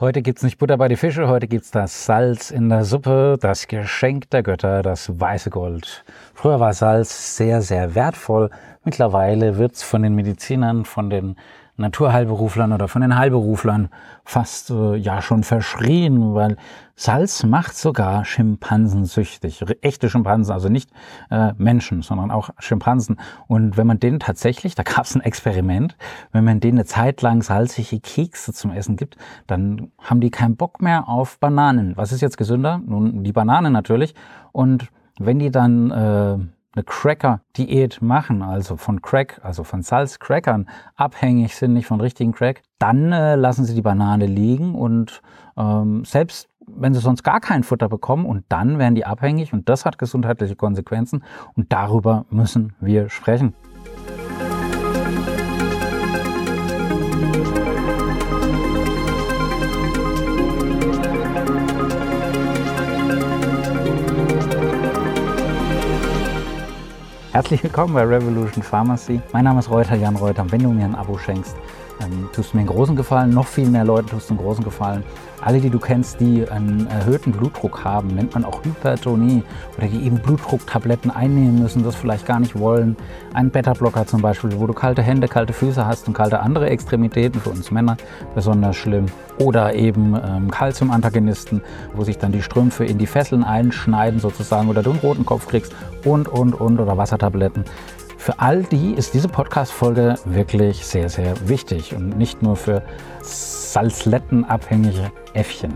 Heute gibt's nicht Butter bei die Fische, heute gibt's das Salz in der Suppe, das Geschenk der Götter, das weiße Gold. Früher war Salz sehr, sehr wertvoll. Mittlerweile wird's von den Medizinern, von den Naturheilberuflern oder von den Heilberuflern fast äh, ja schon verschrien, weil Salz macht sogar Schimpansen süchtig. Echte Schimpansen, also nicht äh, Menschen, sondern auch Schimpansen. Und wenn man denen tatsächlich, da gab es ein Experiment, wenn man denen eine Zeit lang salzige Kekse zum Essen gibt, dann haben die keinen Bock mehr auf Bananen. Was ist jetzt gesünder? Nun, die Banane natürlich. Und wenn die dann äh, eine Cracker-Diät machen, also von Crack, also von Salzcrackern abhängig sind, nicht von richtigen Crack, dann äh, lassen sie die Banane liegen und ähm, selbst wenn sie sonst gar kein Futter bekommen und dann werden die abhängig und das hat gesundheitliche Konsequenzen und darüber müssen wir sprechen. Herzlich willkommen bei Revolution Pharmacy. Mein Name ist Reuter, Jan Reuter. Wenn du mir ein Abo schenkst, ähm, tust du mir einen großen Gefallen. Noch viel mehr Leute tust du einen großen Gefallen. Alle, die du kennst, die einen erhöhten Blutdruck haben, nennt man auch Hypertonie oder die eben Blutdrucktabletten einnehmen müssen, das vielleicht gar nicht wollen. Ein Beta-Blocker zum Beispiel, wo du kalte Hände, kalte Füße hast und kalte andere Extremitäten, für uns Männer besonders schlimm. Oder eben ähm, Calcium-Antagonisten, wo sich dann die Strümpfe in die Fesseln einschneiden sozusagen oder du einen roten Kopf kriegst und, und, und oder Wassertabletten. Für all die ist diese Podcast-Folge wirklich sehr, sehr wichtig und nicht nur für salzlettenabhängige Äffchen.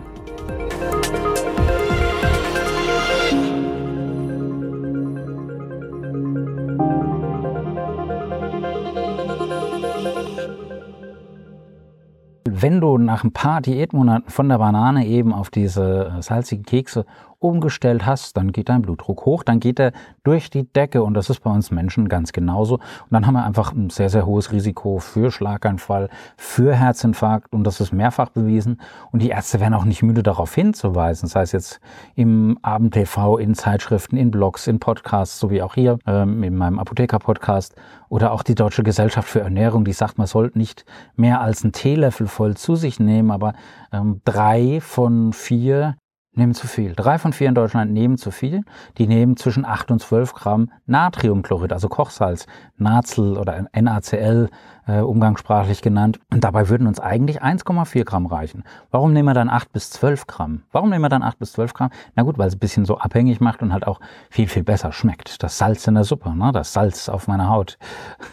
Wenn du nach ein paar Diätmonaten von der Banane eben auf diese salzigen Kekse umgestellt hast, dann geht dein Blutdruck hoch, dann geht er durch die Decke und das ist bei uns Menschen ganz genauso. Und dann haben wir einfach ein sehr, sehr hohes Risiko für Schlaganfall, für Herzinfarkt und das ist mehrfach bewiesen. Und die Ärzte werden auch nicht müde darauf hinzuweisen, sei es jetzt im Abend-TV, in Zeitschriften, in Blogs, in Podcasts, so wie auch hier ähm, in meinem Apotheker-Podcast oder auch die Deutsche Gesellschaft für Ernährung, die sagt, man sollte nicht mehr als einen Teelöffel voll zu sich nehmen, aber ähm, drei von vier nehmen zu viel. Drei von vier in Deutschland nehmen zu viel. Die nehmen zwischen 8 und 12 Gramm Natriumchlorid, also Kochsalz, NaCl oder NaCl äh, umgangssprachlich genannt. Und dabei würden uns eigentlich 1,4 Gramm reichen. Warum nehmen wir dann 8 bis 12 Gramm? Warum nehmen wir dann 8 bis 12 Gramm? Na gut, weil es ein bisschen so abhängig macht und halt auch viel, viel besser schmeckt. Das Salz in der Suppe, ne? das Salz auf meiner Haut.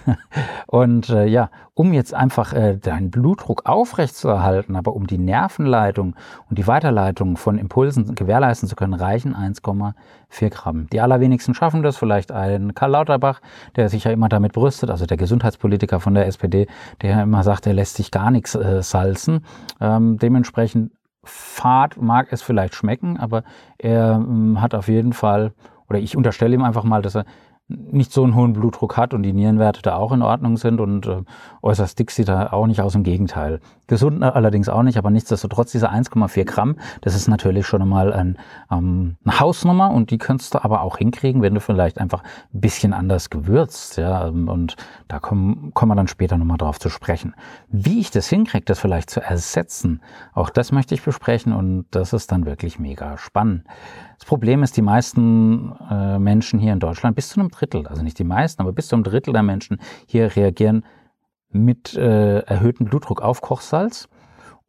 und äh, ja, um jetzt einfach äh, deinen Blutdruck aufrechtzuerhalten, aber um die Nervenleitung und die Weiterleitung von Impulsen gewährleisten zu können, reichen 1,4 Gramm. Die allerwenigsten schaffen das. Vielleicht ein Karl Lauterbach, der sich ja immer damit brüstet, also der Gesundheitspolitiker von der SPD, der immer sagt, er lässt sich gar nichts äh, salzen. Ähm, dementsprechend fad mag es vielleicht schmecken, aber er ähm, hat auf jeden Fall, oder ich unterstelle ihm einfach mal, dass er nicht so einen hohen Blutdruck hat und die Nierenwerte da auch in Ordnung sind und äh, äußerst dick sieht er auch nicht aus, im Gegenteil. Gesund allerdings auch nicht, aber nichtsdestotrotz diese 1,4 Gramm, das ist natürlich schon einmal ein, ähm, eine Hausnummer und die könntest du aber auch hinkriegen, wenn du vielleicht einfach ein bisschen anders gewürzt, ja, ähm, und da kommen, kommen wir dann später nochmal drauf zu sprechen. Wie ich das hinkriege, das vielleicht zu ersetzen, auch das möchte ich besprechen und das ist dann wirklich mega spannend. Das Problem ist, die meisten äh, Menschen hier in Deutschland, bis zu einem Drittel, also nicht die meisten, aber bis zu einem Drittel der Menschen hier reagieren mit äh, erhöhtem Blutdruck auf Kochsalz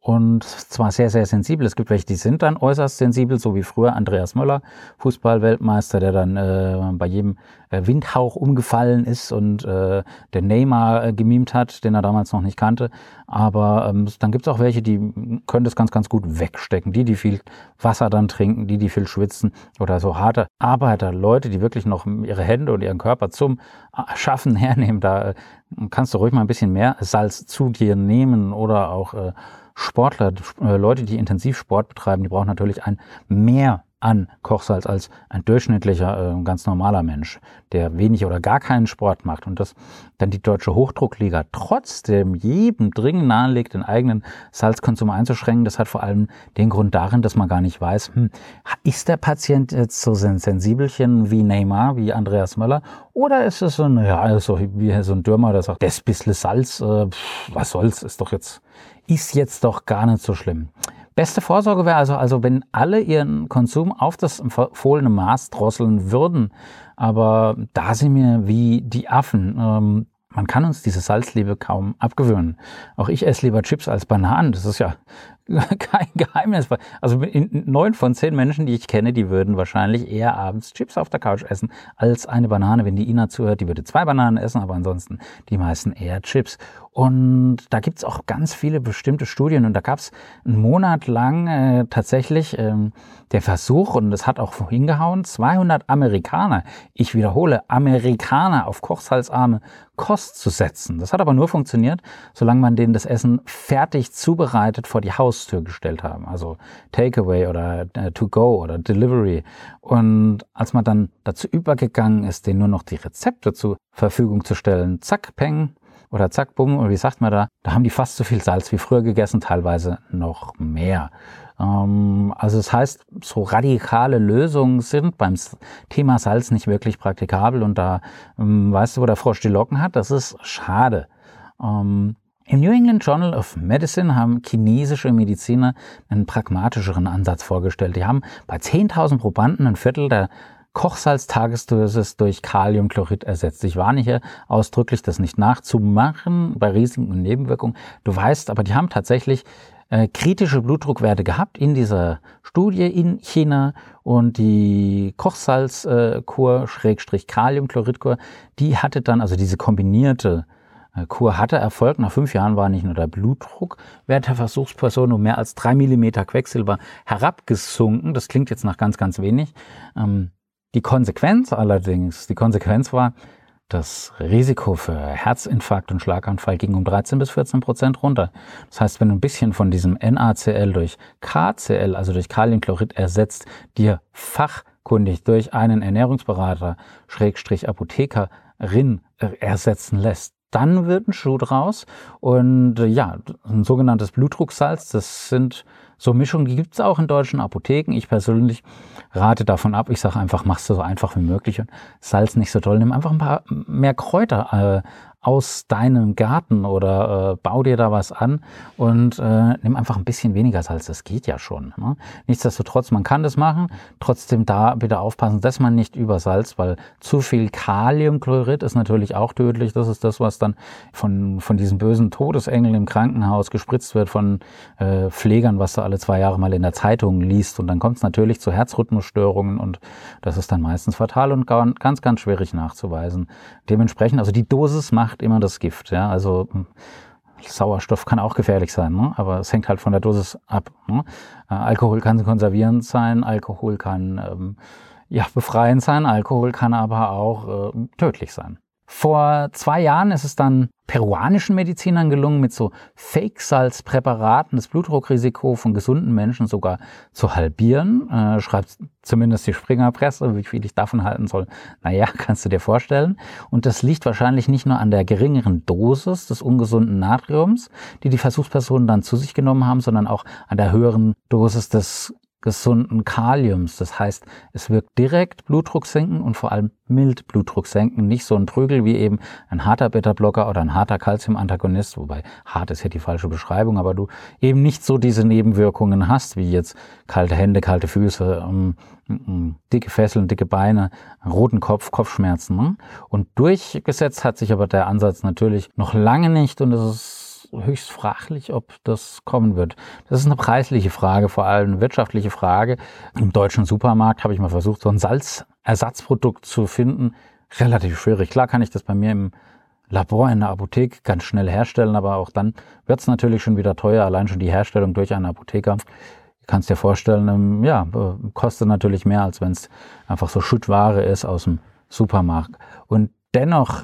und zwar sehr, sehr sensibel. Es gibt welche, die sind dann äußerst sensibel, so wie früher Andreas Möller, Fußballweltmeister, der dann äh, bei jedem äh, Windhauch umgefallen ist und äh, der Neymar äh, gemimt hat, den er damals noch nicht kannte. Aber ähm, dann gibt es auch welche, die können das ganz, ganz gut wegstecken. Die, die viel Wasser dann trinken, die, die viel schwitzen oder so harte Arbeiter, Leute, die wirklich noch ihre Hände und ihren Körper zum Schaffen hernehmen, da äh, kannst du ruhig mal ein bisschen mehr Salz zu dir nehmen oder auch äh, Sportler, äh, Leute, die intensiv Sport betreiben, die brauchen natürlich ein mehr an Kochsalz als ein durchschnittlicher, äh, ganz normaler Mensch, der wenig oder gar keinen Sport macht. Und dass dann die deutsche Hochdruckliga trotzdem jedem dringend nahelegt, den eigenen Salzkonsum einzuschränken, das hat vor allem den Grund darin, dass man gar nicht weiß, hm, ist der Patient jetzt so ein Sensibelchen wie Neymar, wie Andreas Möller, oder ist es so ein, ja, so wie so ein Dürmer, der sagt, das bisschen Salz, äh, pff, was soll's, ist doch jetzt, ist jetzt doch gar nicht so schlimm. Beste Vorsorge wäre also, also wenn alle ihren Konsum auf das empfohlene Maß drosseln würden. Aber da sind wir wie die Affen. Ähm, man kann uns diese Salzliebe kaum abgewöhnen. Auch ich esse lieber Chips als Bananen. Das ist ja kein Geheimnis. Also neun von zehn Menschen, die ich kenne, die würden wahrscheinlich eher abends Chips auf der Couch essen als eine Banane. Wenn die Ina zuhört, die würde zwei Bananen essen, aber ansonsten die meisten eher Chips. Und da gibt's auch ganz viele bestimmte Studien. Und da gab's einen Monat lang äh, tatsächlich ähm, der Versuch, und das hat auch vorhin gehauen, 200 Amerikaner, ich wiederhole, Amerikaner auf kochsalzarme Kost zu setzen. Das hat aber nur funktioniert, solange man denen das Essen fertig zubereitet vor die Haustür gestellt haben. Also Takeaway oder äh, To Go oder Delivery. Und als man dann dazu übergegangen ist, denen nur noch die Rezepte zur Verfügung zu stellen, zack, peng, oder zack, bumm, oder wie sagt man da, da haben die fast so viel Salz wie früher gegessen, teilweise noch mehr. Ähm, also das heißt, so radikale Lösungen sind beim Thema Salz nicht wirklich praktikabel und da, ähm, weißt du, wo der Frosch die Locken hat, das ist schade. Ähm, Im New England Journal of Medicine haben chinesische Mediziner einen pragmatischeren Ansatz vorgestellt. Die haben bei 10.000 Probanden ein Viertel der Kochsalz-Tagesdosis durch Kaliumchlorid ersetzt. Ich warne hier ausdrücklich, das nicht nachzumachen bei Risiken und Nebenwirkungen. Du weißt, aber die haben tatsächlich äh, kritische Blutdruckwerte gehabt in dieser Studie in China und die Kochsalzkur, Schrägstrich Kaliumchloridkur, die hatte dann, also diese kombinierte äh, Kur hatte Erfolg. Nach fünf Jahren war nicht nur der Blutdruckwert der Versuchsperson um mehr als drei Millimeter Quecksilber herabgesunken. Das klingt jetzt nach ganz, ganz wenig. Ähm, die Konsequenz allerdings, die Konsequenz war, das Risiko für Herzinfarkt und Schlaganfall ging um 13 bis 14 Prozent runter. Das heißt, wenn du ein bisschen von diesem NaCl durch KCl, also durch Kaliumchlorid ersetzt, dir fachkundig durch einen Ernährungsberater, Schrägstrich Apothekerin ersetzen lässt, dann wird ein Schuh draus. Und äh, ja, ein sogenanntes Blutdrucksalz, das sind so Mischungen, die gibt es auch in deutschen Apotheken. Ich persönlich rate davon ab. Ich sage einfach, machst du so einfach wie möglich und Salz nicht so toll. Nimm einfach ein paar mehr Kräuter äh, aus deinem Garten oder äh, bau dir da was an und äh, nimm einfach ein bisschen weniger Salz. Das geht ja schon. Ne? Nichtsdestotrotz, man kann das machen. Trotzdem da bitte aufpassen, dass man nicht übersalzt, weil zu viel Kaliumchlorid ist natürlich auch tödlich. Das ist das, was dann von, von diesen bösen Todesengeln im Krankenhaus gespritzt wird von äh, Pflegern, was du alle zwei Jahre mal in der Zeitung liest. Und dann kommt es natürlich zu Herzrhythmusstörungen und das ist dann meistens fatal und ganz, ganz schwierig nachzuweisen. Dementsprechend, also die Dosis macht macht immer das Gift. Ja? Also Sauerstoff kann auch gefährlich sein, ne? aber es hängt halt von der Dosis ab. Ne? Äh, Alkohol kann konservierend sein, Alkohol kann ähm, ja, befreiend sein, Alkohol kann aber auch äh, tödlich sein. Vor zwei Jahren ist es dann peruanischen Medizinern gelungen, mit so Fake-Salzpräparaten das Blutdruckrisiko von gesunden Menschen sogar zu halbieren. Äh, schreibt zumindest die Springerpresse, wie viel ich davon halten soll. Naja, kannst du dir vorstellen. Und das liegt wahrscheinlich nicht nur an der geringeren Dosis des ungesunden Natriums, die die Versuchspersonen dann zu sich genommen haben, sondern auch an der höheren Dosis des gesunden Kaliums. Das heißt, es wirkt direkt Blutdruck senken und vor allem mild Blutdruck senken. Nicht so ein Trügel wie eben ein harter Beta-Blocker oder ein harter Calcium-Antagonist, wobei hart ist ja die falsche Beschreibung, aber du eben nicht so diese Nebenwirkungen hast, wie jetzt kalte Hände, kalte Füße, um, um, dicke Fesseln, dicke Beine, roten Kopf, Kopfschmerzen. Ne? Und durchgesetzt hat sich aber der Ansatz natürlich noch lange nicht und es ist höchst fraglich, ob das kommen wird. Das ist eine preisliche Frage, vor allem eine wirtschaftliche Frage. Im deutschen Supermarkt habe ich mal versucht, so ein Salzersatzprodukt zu finden. Relativ schwierig. Klar kann ich das bei mir im Labor in der Apotheke ganz schnell herstellen, aber auch dann wird es natürlich schon wieder teuer, allein schon die Herstellung durch einen Apotheker. Du kannst dir vorstellen, ähm, ja, kostet natürlich mehr, als wenn es einfach so Schüttware ist aus dem Supermarkt. Und dennoch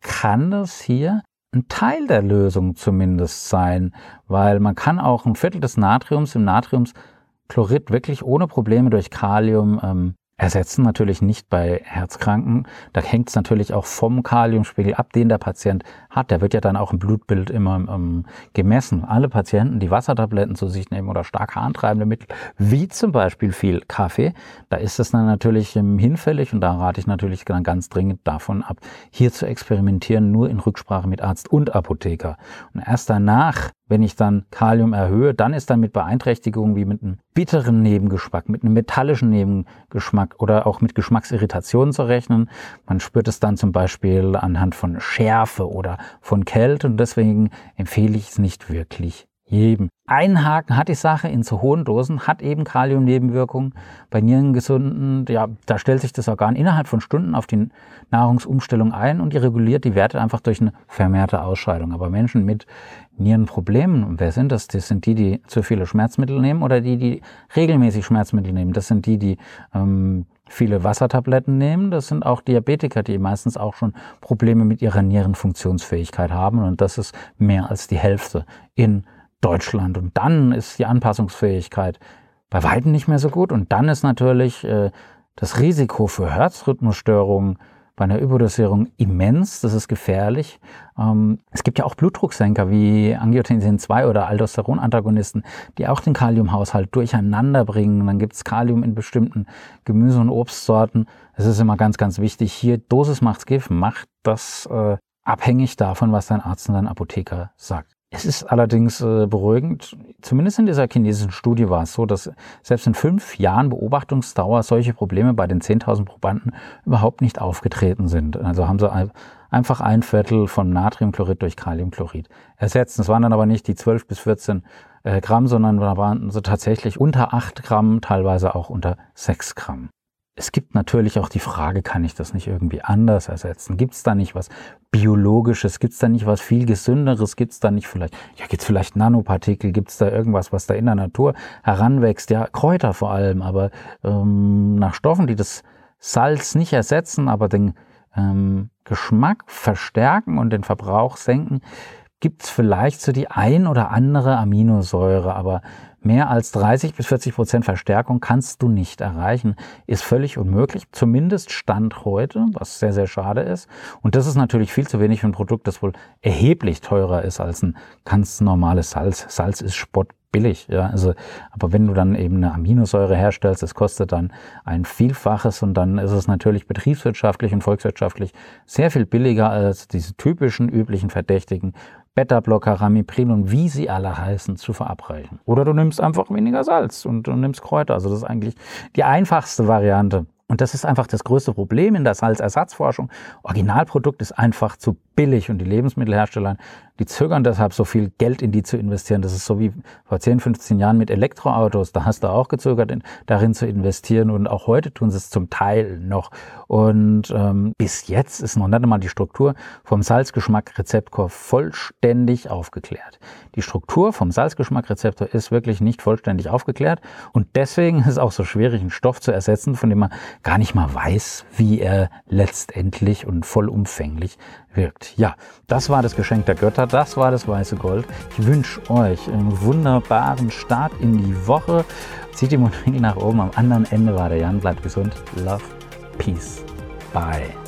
kann das hier ein Teil der Lösung zumindest sein, weil man kann auch ein Viertel des Natriums im Natriumschlorid wirklich ohne Probleme durch Kalium ähm, ersetzen natürlich nicht bei Herzkranken. Da hängt es natürlich auch vom Kaliumspiegel ab, den der Patient hat. Der wird ja dann auch im Blutbild immer ähm, gemessen. Alle Patienten, die Wassertabletten zu sich nehmen oder stark harntreibende Mittel, wie zum Beispiel viel Kaffee, da ist es dann natürlich ähm, hinfällig und da rate ich natürlich dann ganz dringend davon ab, hier zu experimentieren, nur in Rücksprache mit Arzt und Apotheker. Und erst danach wenn ich dann Kalium erhöhe, dann ist dann mit Beeinträchtigungen wie mit einem bitteren Nebengeschmack, mit einem metallischen Nebengeschmack oder auch mit Geschmacksirritationen zu rechnen. Man spürt es dann zum Beispiel anhand von Schärfe oder von Kälte und deswegen empfehle ich es nicht wirklich jedem. Ein Haken hat die Sache in zu hohen Dosen, hat eben Kaliumnebenwirkungen. Bei Nierengesunden, ja, da stellt sich das Organ innerhalb von Stunden auf die Nahrungsumstellung ein und die reguliert die Werte einfach durch eine vermehrte Ausscheidung. Aber Menschen mit Nierenproblemen, wer sind das? Das sind die, die zu viele Schmerzmittel nehmen oder die, die regelmäßig Schmerzmittel nehmen. Das sind die, die ähm, viele Wassertabletten nehmen. Das sind auch Diabetiker, die meistens auch schon Probleme mit ihrer Nierenfunktionsfähigkeit haben. Und das ist mehr als die Hälfte in Deutschland. Und dann ist die Anpassungsfähigkeit bei weitem nicht mehr so gut. Und dann ist natürlich äh, das Risiko für Herzrhythmusstörungen bei einer Überdosierung immens. Das ist gefährlich. Ähm, es gibt ja auch Blutdrucksenker wie Angiotensin 2 oder Aldosteronantagonisten, die auch den Kaliumhaushalt durcheinander bringen. Dann gibt es Kalium in bestimmten Gemüse- und Obstsorten. Es ist immer ganz, ganz wichtig. Hier, Dosis macht's Gift. Macht das äh, abhängig davon, was dein Arzt und dein Apotheker sagt. Es ist allerdings äh, beruhigend, zumindest in dieser chinesischen Studie war es so, dass selbst in fünf Jahren Beobachtungsdauer solche Probleme bei den 10.000 Probanden überhaupt nicht aufgetreten sind. Also haben sie einfach ein Viertel von Natriumchlorid durch Kaliumchlorid ersetzt. Das waren dann aber nicht die 12 bis 14 äh, Gramm, sondern da waren sie tatsächlich unter 8 Gramm, teilweise auch unter 6 Gramm. Es gibt natürlich auch die Frage, kann ich das nicht irgendwie anders ersetzen? Gibt es da nicht was Biologisches? Gibt es da nicht was viel Gesünderes? Gibt es da nicht vielleicht, ja, gibt es vielleicht Nanopartikel? Gibt es da irgendwas, was da in der Natur heranwächst? Ja, Kräuter vor allem, aber ähm, nach Stoffen, die das Salz nicht ersetzen, aber den ähm, Geschmack verstärken und den Verbrauch senken, gibt es vielleicht so die ein oder andere Aminosäure, aber mehr als 30 bis 40 Prozent Verstärkung kannst du nicht erreichen. Ist völlig unmöglich, zumindest Stand heute, was sehr, sehr schade ist. Und das ist natürlich viel zu wenig für ein Produkt, das wohl erheblich teurer ist als ein ganz normales Salz. Salz ist spottbillig, ja. Also, aber wenn du dann eben eine Aminosäure herstellst, das kostet dann ein Vielfaches und dann ist es natürlich betriebswirtschaftlich und volkswirtschaftlich sehr viel billiger als diese typischen üblichen Verdächtigen Beta-Blocker, Ramiprin und wie sie alle heißen, zu verabreichen. Oder du nimmst einfach weniger Salz und du nimmst Kräuter. Also das ist eigentlich die einfachste Variante. Und das ist einfach das größte Problem in der Salzersatzforschung. Originalprodukt ist einfach zu billig und die Lebensmittelhersteller, die zögern deshalb so viel Geld in die zu investieren. Das ist so wie vor 10, 15 Jahren mit Elektroautos. Da hast du auch gezögert, in, darin zu investieren und auch heute tun sie es zum Teil noch. Und ähm, bis jetzt ist noch nicht einmal die Struktur vom Salzgeschmack-Rezeptor vollständig aufgeklärt. Die Struktur vom Salzgeschmack-Rezeptor ist wirklich nicht vollständig aufgeklärt und deswegen ist es auch so schwierig, einen Stoff zu ersetzen, von dem man gar nicht mal weiß, wie er letztendlich und vollumfänglich wirkt. Ja, das war das Geschenk der Götter, das war das weiße Gold. Ich wünsche euch einen wunderbaren Start in die Woche. Zieht die Mundwinkel nach oben, am anderen Ende war der Jan. Bleibt gesund. Love, Peace, Bye.